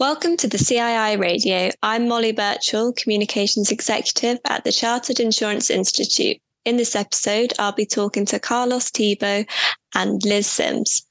Welcome to the CII Radio. I'm Molly Birchall, Communications Executive at the Chartered Insurance Institute. In this episode, I'll be talking to Carlos Thibault and Liz Syms.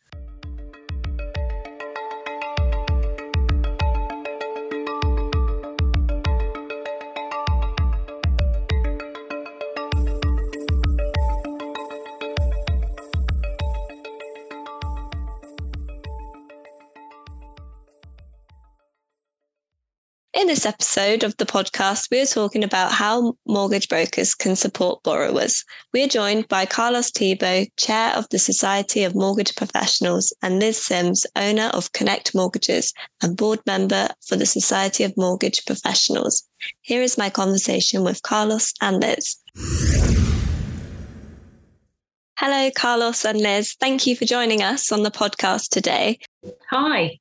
This episode of the podcast, we are talking about how mortgage brokers can support borrowers. We are joined by Carlos Thibault, Chair of the Society of Mortgage Professionals, and Liz Syms, owner of Connect Mortgages and board member for the Society of Mortgage Professionals. Here is my conversation with Carlos and Liz. Hello, Carlos and Liz. Thank you for joining us on the podcast today. Hi.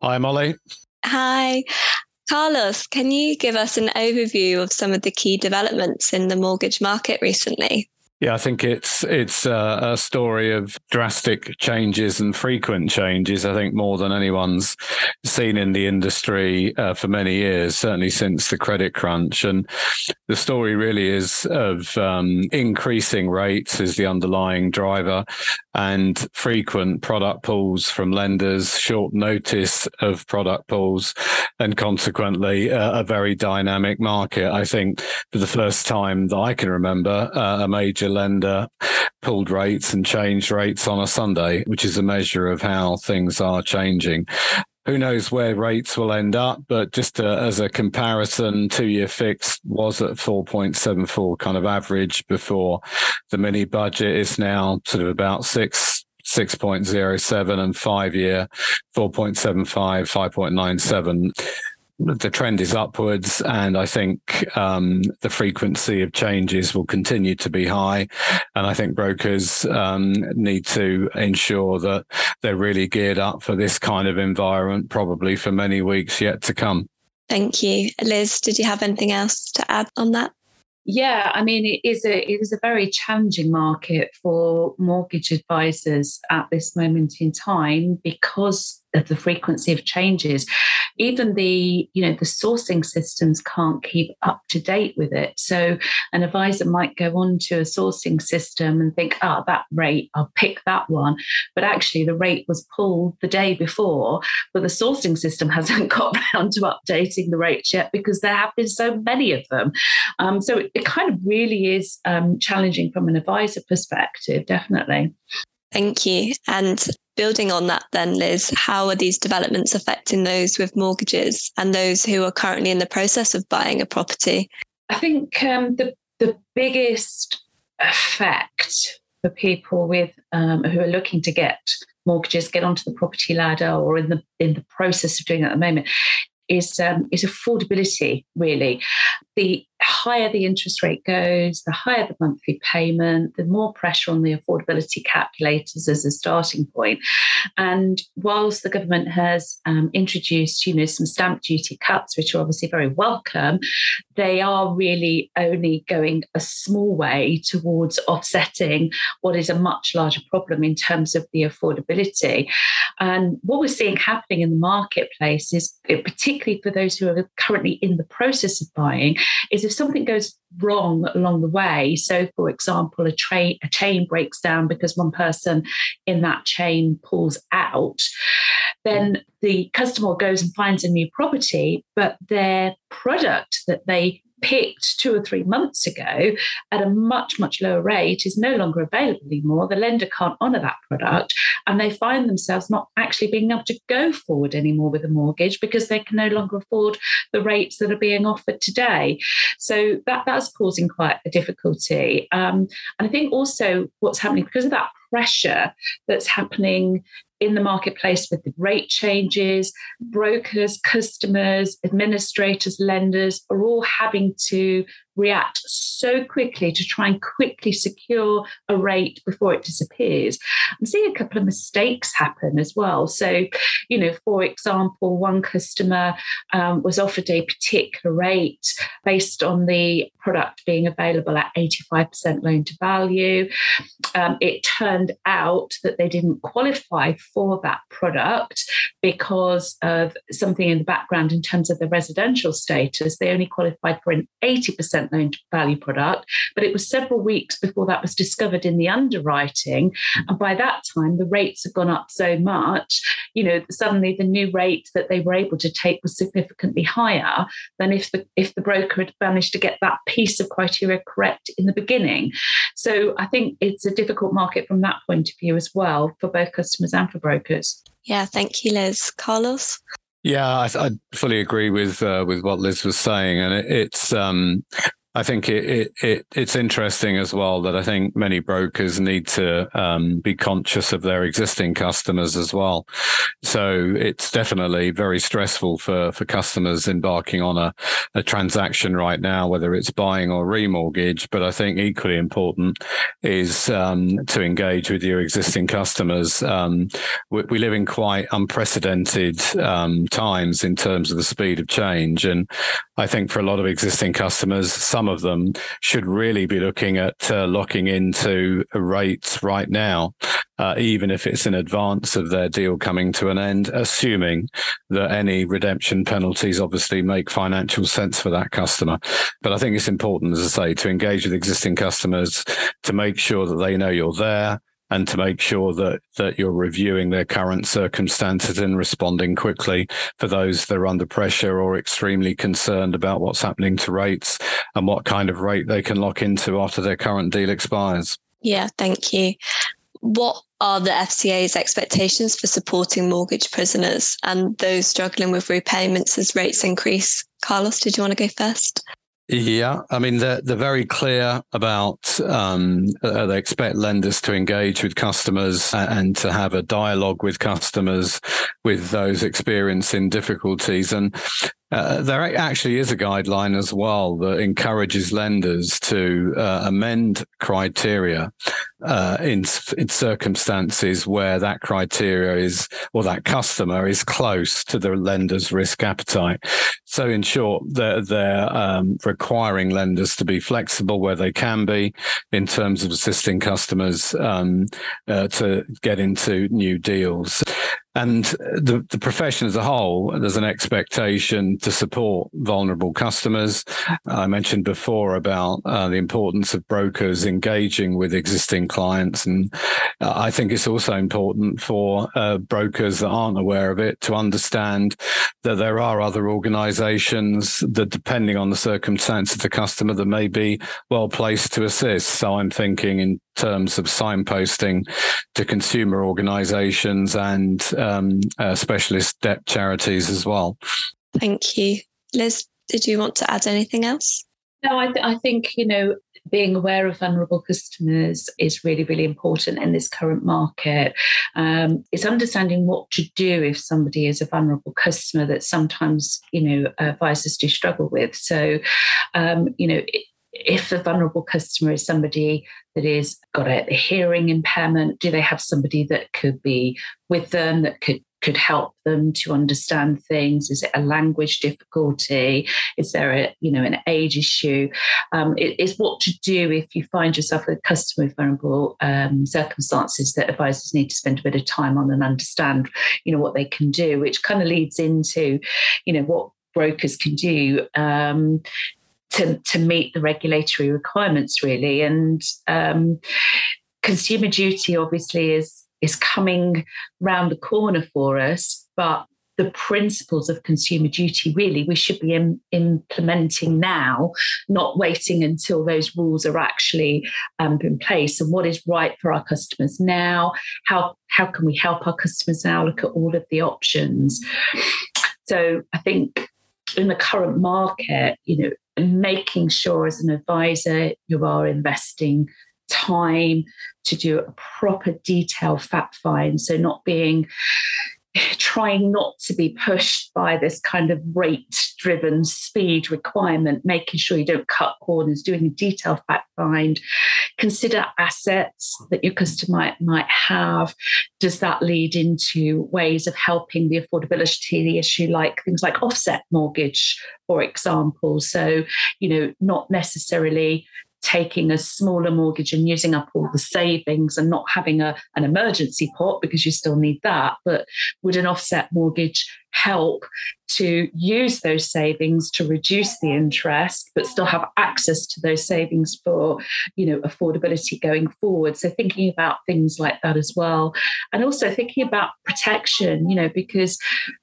Hi, Molly. Hi. Carlos, can you give us an overview of some of the key developments in the mortgage market recently? Yeah, I think it's it's a, a, story of drastic changes and frequent changes. I think more than anyone's seen in the industry uh, for many years, certainly since the credit crunch. And the story really is of um, increasing rates is the underlying driver, and frequent product pulls from lenders, short notice of product pulls, and consequently uh, a very dynamic market. I think for the first time that I can remember, uh, a major lender pulled rates and changed rates on a Sunday, which is a measure of how things are changing. Who knows where rates will end up, but just uh, as a comparison, two year fixed was at 4.74 kind of average before the mini budget is now sort of about six 6.07 and five year 4.75, 5.97 the trend is upwards, and I think um, the frequency of changes will continue to be high. And I think brokers um, need to ensure that they're really geared up for this kind of environment, probably for many weeks yet to come. Thank you, Liz. Did you have anything else to add on that? Yeah, I mean, it is a it is a very challenging market for mortgage advisors at this moment in time because of the frequency of changes even the you know the sourcing systems can't keep up to date with it. So an advisor might go on to a sourcing system and think oh that rate i'll pick that one. But actually the rate was pulled the day before but the sourcing system hasn't got around to updating the rates yet because there have been so many of them. Um, so it, it, kind of really is um, challenging from an advisor perspective definitely Thank you. And building on that, then, Liz, how are these developments affecting those with mortgages and those who are currently in the process of buying a property? I think um, the, the biggest effect for people with um, who are looking to get mortgages, get onto the property ladder, or in the in the process of doing that at the moment, is um, is affordability. Really, the higher the interest rate goes, the higher the monthly payment, the more pressure on the affordability calculators as a starting point. And whilst the government has um, introduced, you know, some stamp duty cuts, which are obviously very welcome, they are really only going a small way towards offsetting what is a much larger problem in terms of the affordability. And what we're seeing happening in the marketplace is, particularly for those who are currently in the process of buying, is if something goes wrong along the way, so for example, a, a chain breaks down because one person in that chain pulls out, then the customer goes and finds a new property, but their product that they picked two or three months ago at a much, much lower rate is no longer available anymore. The lender can't honour that product and they find themselves not actually being able to go forward anymore with a mortgage because they can no longer afford the rates that are being offered today. So that, that's causing quite a difficulty. Um, and I think also what's happening because of that pressure that's happening in the marketplace with the rate changes, brokers, customers, administrators, lenders are all having to react so quickly to try and quickly secure a rate before it disappears. I'm seeing a couple of mistakes happen as well. So, you know, for example, one customer um, was offered a particular rate based on the product being available at 85% loan to value. Um, it turned out that they didn't qualify for that product because of something in the background in terms of the residential status. They only qualified for an 80% loan to value product, but it was several weeks before that was discovered in the underwriting. And by that time, the rates had gone up so much, you know, suddenly the new rate that they were able to take was significantly higher than if the if the broker had managed to get that piece of criteria correct in the beginning. So I think it's a difficult market from that point of view as well for both customers and for brokers. Yeah, thank you, Liz. Carlos? Yeah, I, I fully agree with uh, with what Liz was saying, and it, it's um, I think it, it, it, it's interesting as well that I think many brokers need to um, be conscious of their existing customers as well. So it's definitely very stressful for, for customers embarking on a, a transaction right now, whether it's buying or remortgage. But I think equally important is um, to engage with your existing customers. Um, we, we, live in quite unprecedented um, times in terms of the speed of change. And I think for a lot of existing customers, some some of them should really be looking at uh, locking into rates right now, uh, even if it's in advance of their deal coming to an end, assuming that any redemption penalties obviously make financial sense for that customer. But I think it's important, as I say, to engage with existing customers to make sure that they know you're there and to make sure that that you're reviewing their current circumstances and responding quickly for those that are under pressure or extremely concerned about what's happening to rates and what kind of rate they can lock into after their current deal expires. Yeah, thank you. What are the FCA's expectations for supporting mortgage prisoners and those struggling with repayments as rates increase? Carlos, did you want to go first? Yeah, I mean they're they're very clear about um, uh, they expect lenders to engage with customers and to have a dialogue with customers with those experiencing difficulties, and uh, there actually is a guideline as well that encourages lenders to uh, amend criteria uh, in, in circumstances where that criteria is or that customer is close to the lender's risk appetite. So, in short, they're, they're um, requiring lenders to be flexible where they can be in terms of assisting customers um, uh, to get into new deals. And the, the profession as a whole, there's an expectation to support vulnerable customers. I mentioned before about uh, the importance of brokers engaging with existing clients. And uh, I think it's also important for uh, brokers that aren't aware of it to understand that there are other organizations that, depending on the circumstance of the customer, that may be well placed to assist. So I'm thinking in terms of signposting to consumer organizations and um, uh, specialist debt charities as well. Thank you. Liz, did you want to add anything else? No, I, th- I think, you know, being aware of vulnerable customers is really, really important in this current market. Um, it's understanding what to do if somebody is a vulnerable customer that sometimes, you know, advisors do struggle with. So, um, you know, it, if a vulnerable customer is somebody that is got a hearing impairment, do they have somebody that could be with them that could could help them to understand things? Is it a language difficulty? Is there a you know an age issue? Um, it, it's what to do if you find yourself with a customer with vulnerable um, circumstances that advisors need to spend a bit of time on and understand you know what they can do, which kind of leads into you know what brokers can do um, to, to meet the regulatory requirements really. And um, consumer duty obviously is is coming round the corner for us but the principles of consumer duty really we should be in, implementing now not waiting until those rules are actually um, in place. And what is right for our customers now? How how can we help our customers now? Look at all of the options. So i think in the current market you know making sure as an advisor you are investing time to do a proper detailed fact find. So, not being trying not to be pushed by this kind of rate driven speed requirement, making sure you don't cut corners, doing a detailed fact find, consider assets that your customer might, might have. Does that lead into ways of helping the affordability issue, like things like offset mortgage, for example? So, you know, not necessarily taking a smaller mortgage and using up all the savings and not having a, an emergency pot because you still need that, but would an offset mortgage help to use those savings to reduce the interest but still have access to those savings for you know affordability going forward? So thinking about things like that as well. And also thinking about protection you know because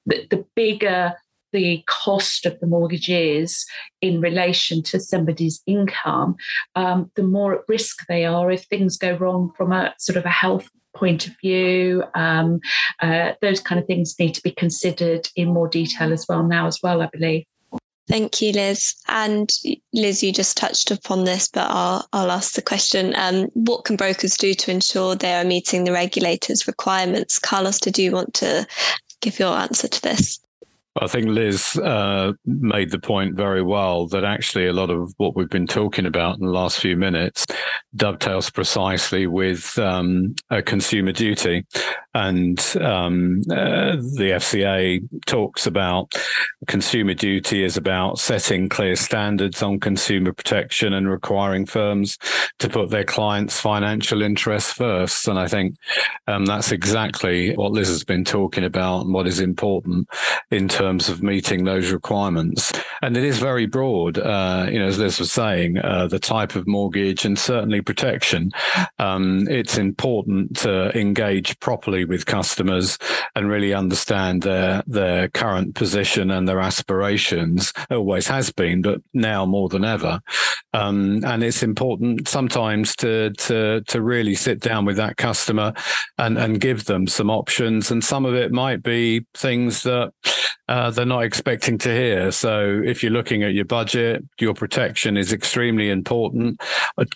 the, the bigger the cost of the mortgage is in relation to somebody's income, um, the more at risk they are if things go wrong from a sort of a health point of view. Um, uh, those kind of things need to be considered in more detail as well now, as well, I believe. Thank you, Liz. And Liz, you just touched upon this, but I'll, I'll ask the question. Um, what can brokers do to ensure they are meeting the regulators' requirements? Carlos, did you want to give your answer to this? I think Liz uh, made the point very well that actually a lot of what we've been talking about in the last few minutes dovetails precisely with um, a consumer duty. And um, uh, the FCA talks about consumer duty is about setting clear standards on consumer protection and requiring firms to put their clients' financial interests first. And I think um, that's exactly what Liz has been talking about and what is important in terms of meeting those requirements. And it is very broad, uh, you know, as Liz was saying, uh, the type of mortgage and certainly protection. Um, it's important to engage properly with customers and really understand their their current position and their aspirations. It always has been, but now more than ever. Um, and it's important sometimes to to to really sit down with that customer and and give them some options. And some of it might be things that uh, they're not expecting to hear. So if you're looking at your budget, your protection is extremely important.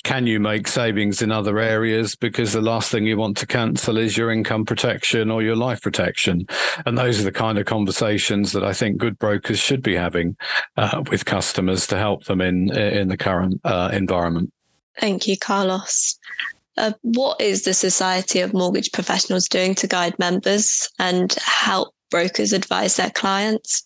Can you make savings in other areas? Because the last thing you want to cancel is your income protection or your life protection. And those are the kind of conversations that I think good brokers should be having uh, with customers to help them in in the current uh, environment. Thank you, Carlos. Uh, what is the Society of Mortgage Professionals doing to guide members and help brokers advise their clients?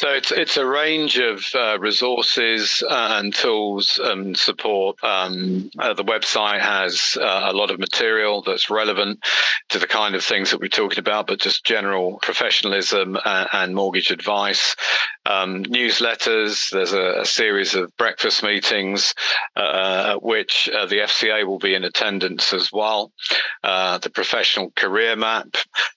So it's it's a range of uh, resources uh, and tools and support. Um, uh, the website has uh, a lot of material that's relevant to the kind of things that we're talking about, but just general professionalism and, and mortgage advice. Um, newsletters. There's a, a, series of breakfast meetings uh, at which uh, the FCA will be in attendance as well. the professional career map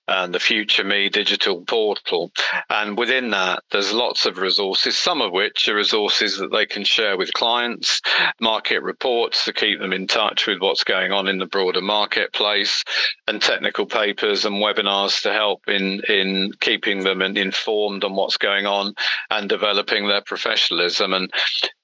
and the Future Me digital portal, and within that, there's lots of resources, some of which are resources that they can share with clients, market reports to keep them in touch with what's going on in the broader marketplace, and technical papers and webinars to help in, in keeping them informed on what's going on and developing their professionalism. And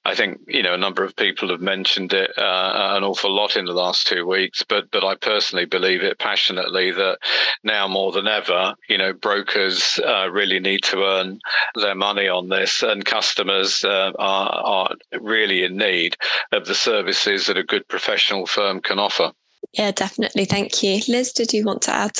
I think you know a number of people have mentioned it uh, an awful lot in the last two weeks, but but I personally believe it passionately that now more than ever, you know, brokers uh, really need to earn their money on this, and customers uh, are are really in need of the services that a good professional firm can offer. Yeah, definitely. Thank you, Liz. Did you want to add?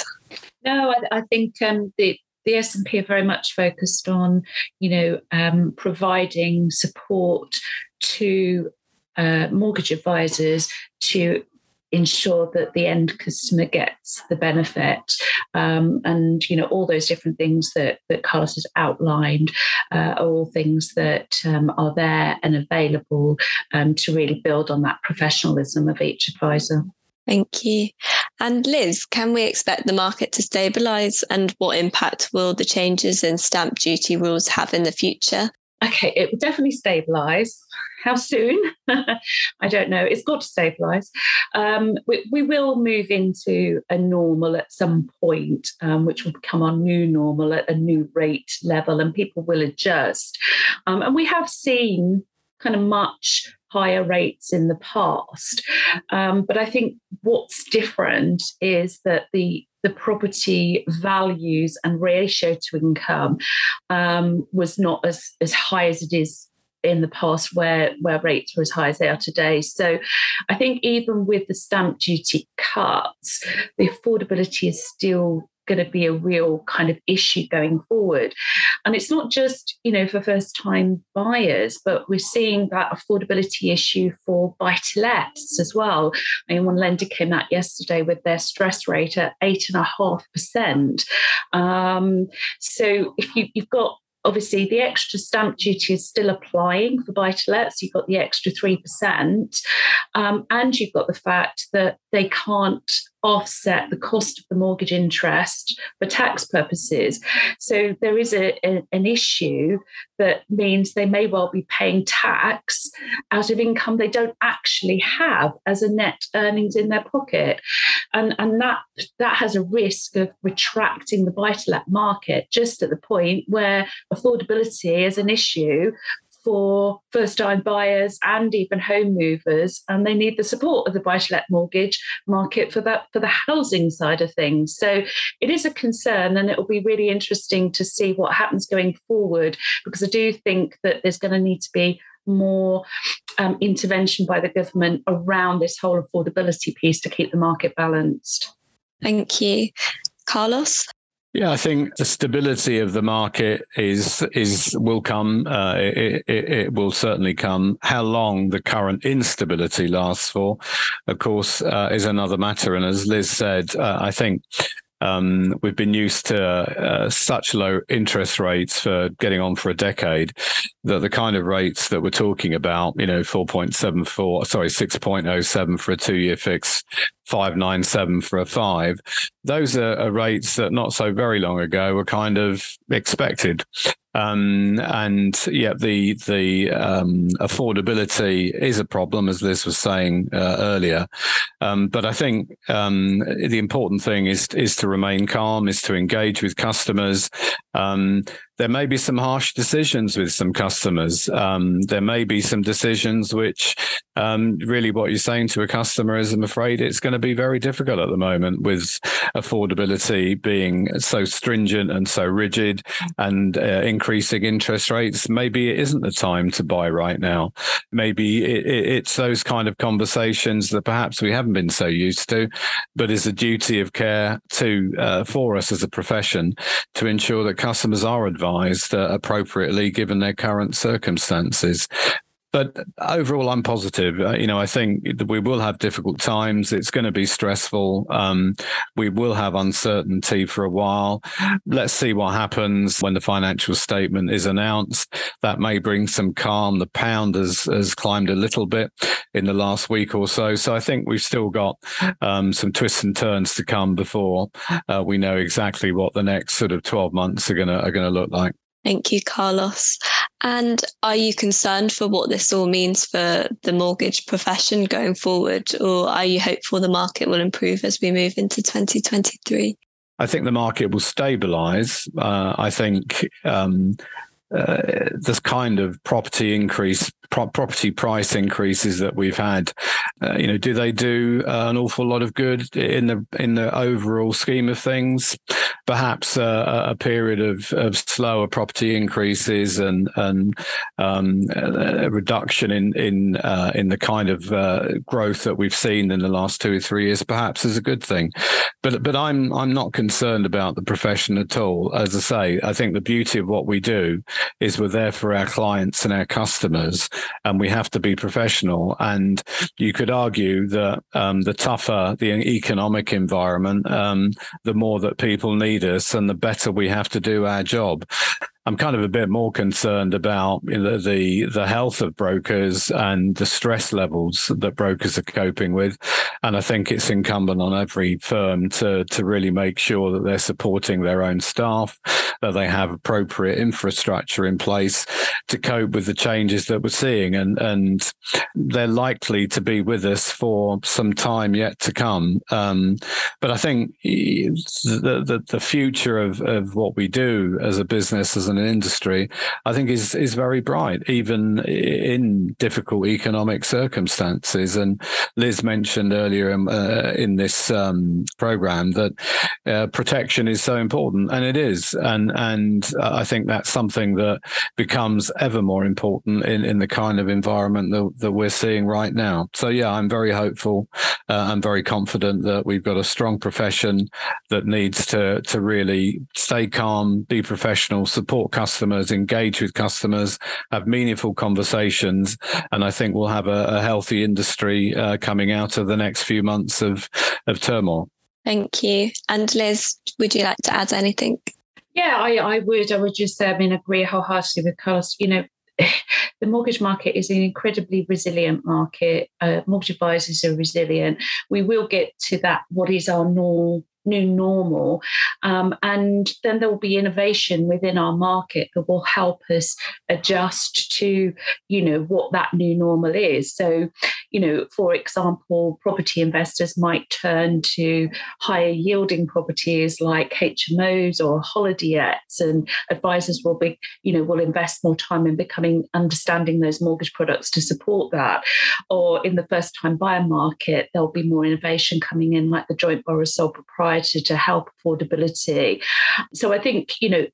No, I, I think um, the the SMP are very much focused on, you know, um, providing support to uh, mortgage advisors to ensure that the end customer gets the benefit um, and you know all those different things that that carlos has outlined uh, are all things that um, are there and available um, to really build on that professionalism of each advisor Thank you. And Liz, can we expect the market to stabilise? And what impact will the changes in stamp duty rules have in the future? Okay, it will definitely stabilise. How soon? I don't know. It's got to stabilise. Um, we, we, will move into a normal at some point, um, which will become our new normal at a new rate level, and people will adjust. Um, and we have seen kind of much higher rates in the past. Um, but I think what's different is that the the property values and ratio to income um, was not as, as high as it is in the past where where rates were as high as they are today. So I think even with the stamp duty cuts, the affordability is still going to be a real kind of issue going forward. And it's not just, you know, for first time buyers, but we're seeing that affordability issue for buy to lets as well. I mean, one lender came out yesterday with their stress rate at eight and a half percent. Um, so if you, you've got obviously the extra stamp duty is still applying for buy to lets. You've got the extra 3%. Um, and you've got the fact that they can't offset the cost of the mortgage interest for tax purposes. So there is a, a, an issue that means they may well be paying tax out of income they don't actually have as a net earnings in their pocket. And, and that, that has a risk of retracting the buy to let market just at the point where affordability is an issue for first time buyers and even home movers and they need the support of the buy to let mortgage market for that for the housing side of things. So it is a concern and it will be really interesting to see what happens going forward because i do think that there's going to need to be more um, intervention by the government around this whole affordability piece to keep the market balanced. Thank you. Carlos yeah, I think the stability of the market is is will come. Uh, it, it, it, will certainly come. How long the current instability lasts for, of course, uh, is another matter. And as Liz said, uh, I think um, we've been used to uh, such low interest rates for getting on for a decade that the kind of rates that we're talking about, you know, 4.74, sorry, 6.07 for a two year fix, 597 for a five, those are, are rates that not so very long ago were kind of expected. Um, and yeah, the the um, affordability is a problem, as Liz was saying uh, earlier. Um, but I think um, the important thing is is to remain calm, is to engage with customers. There may be some harsh decisions with some customers. Um, there may be some decisions which um, really what you're saying to a customer is, I'm afraid it's going to be very difficult at the moment with affordability being so stringent and so rigid and uh, increasing interest rates. Maybe it isn't the time to buy right now. Maybe it, it, it's those kind of conversations that perhaps we haven't been so used to, but is a duty of care to uh, for us as a profession to ensure that customers are advised advised uh, appropriately given their current circumstances. But overall, I'm positive. Uh, you know, I think we will have difficult times. It's going to be stressful. Um, we will have uncertainty for a while. Let's see what happens when the financial statement is announced. That may bring some calm. The pound has, has climbed a little bit in the last week or so. So I think we've still got um, some twists and turns to come before uh, we know exactly what the next sort of 12 months are going to are going to look like. Thank you, Carlos. And are you concerned for what this all means for the mortgage profession going forward, or are you hopeful the market will improve as we move into 2023? I think the market will stabilize. Uh, I think um, uh, this kind of property increase, pro- property price increases that we've had, uh, you know, do they do uh, an awful lot of good in the in the overall scheme of things? Perhaps uh, a period of, of slower property increases and and um, a reduction in in uh, in the kind of uh, growth that we've seen in the last two or three years, perhaps is a good thing. But but I'm I'm not concerned about the profession at all. As I say, I think the beauty of what we do is we're there for our clients and our customers, and we have to be professional. And you could argue that um, the tougher the economic environment, um, the more that people need us, and the better we have to do our job. I'm kind of a bit more concerned about you know, the the health of brokers and the stress levels that brokers are coping with, and I think it's incumbent on every firm to to really make sure that they're supporting their own staff, that they have appropriate infrastructure in place to cope with the changes that we're seeing, and and they're likely to be with us for some time yet to come. Um, but I think the, the the future of of what we do as a business as an an industry, I think is is very bright, even in difficult economic circumstances. And Liz mentioned earlier in, uh, in this um, program that uh, protection is so important, and it is. And and I think that's something that becomes ever more important in, in the kind of environment that, that we're seeing right now. So yeah, I'm very hopeful. Uh, I'm very confident that we've got a strong profession that needs to to really stay calm, be professional, support customers, engage with customers, have meaningful conversations, and I think we'll have a, a healthy industry uh, coming out of the next few months of of turmoil. Thank you. And Liz, would you like to add anything? Yeah, I, I would. I would just say, I mean, agree wholeheartedly with Carlos. You know, the mortgage market is an incredibly resilient market. Uh, mortgage advisors are resilient. We will get to that. What is our normal new normal. Um, and then there will be innovation within our market that will help us adjust to, you know, what that new normal is. So, you know, for example, property investors might turn to higher yielding properties like HMOs or holiday lets, and advisors will be, you know, will invest more time in becoming understanding those mortgage products to support that. Or in the first time buyer market, there'll be more innovation coming in, like the joint borrower sole proprietor to help affordability. So I think, you know,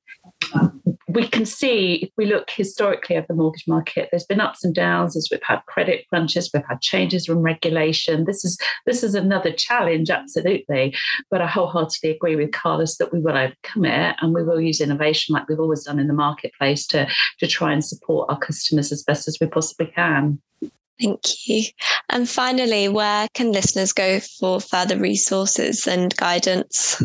we can see if we look historically at the mortgage market, there's been ups and downs as we've had credit crunches, we've had changes from regulation. This is this is another challenge, absolutely. But I wholeheartedly agree with Carlos that we will overcome it and we will use innovation like we've always done in the marketplace to to try and support our customers as best as we possibly can. Thank you. And finally, where can listeners go for further resources and guidance?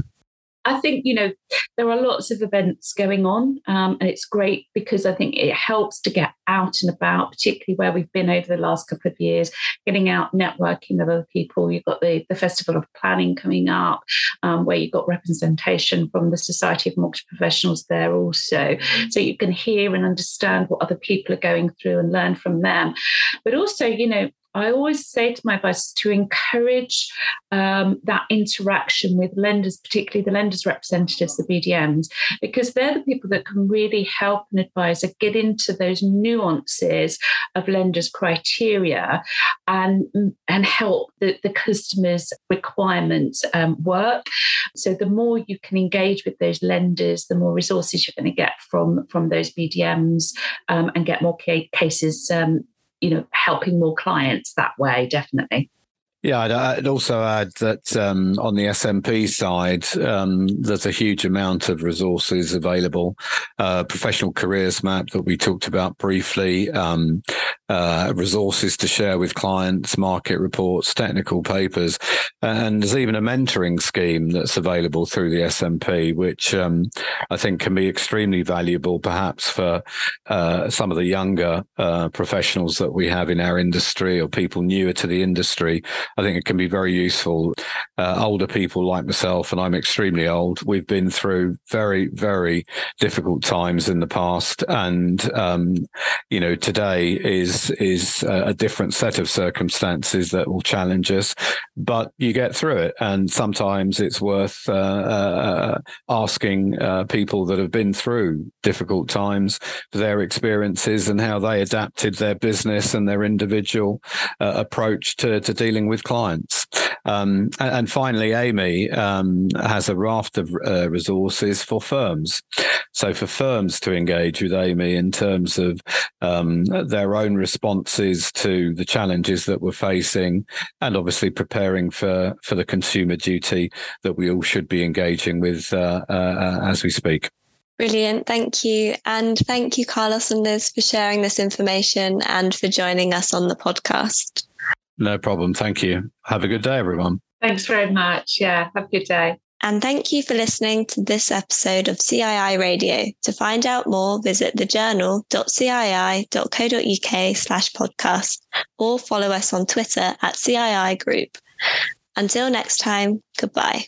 I think, you know, there are lots of events going on, um, and it's great because I think it helps to get out and about, particularly where we've been over the last couple of years, getting out, networking with other people. You've got the, the Festival of Planning coming up, um, where you've got representation from the Society of Mortgage Professionals there also. So you can hear and understand what other people are going through and learn from them. But also, you know, I always say to my advisors to encourage um, that interaction with lenders, particularly the lenders' representatives, the BDMs, because they're the people that can really help an advisor get into those nuances of lenders' criteria and, and help the, the customer's requirements um, work. So the more you can engage with those lenders, the more resources you're going to get from, from those BDMs um, and get more ca- cases um, you know helping more clients that way definitely yeah, I'd, I'd, also add that um, on the SMP side, um, there's a huge amount of resources available. Uh, professional careers map that we talked about briefly, um, uh, resources to share with clients, market reports, technical papers, and there's even a mentoring scheme that's available through the SMP, which um, I think can be extremely valuable, perhaps for uh, some of the younger uh, professionals that we have in our industry or people newer to the industry I think it can be very useful. Uh, older people like myself, and I'm extremely old, we've been through very, very difficult times in the past, and um, you know today is is a different set of circumstances that will challenge us, but you get through it, and sometimes it's worth uh, uh, asking uh, people that have been through difficult times for their experiences and how they adapted their business and their individual uh, approach to, to dealing with clients. Um, and, and, finally, AMI um, has a raft of uh, resources for firms. So, for firms to engage with AMI in terms of um, their own responses to the challenges that we're facing, and obviously preparing for, for the consumer duty that we all should be engaging with uh, uh, as we speak. Brilliant. Thank you. And thank you, Carlos and Liz, for sharing this information and for joining us on the podcast. No problem. Thank you. Have a good day, everyone. Thanks very much. Yeah. Have a good day. And thank you for listening to this episode of CII Radio. To find out more, visit thejournal.cii.co.uk slash podcast or follow us on Twitter at CII Group. Until next time, goodbye.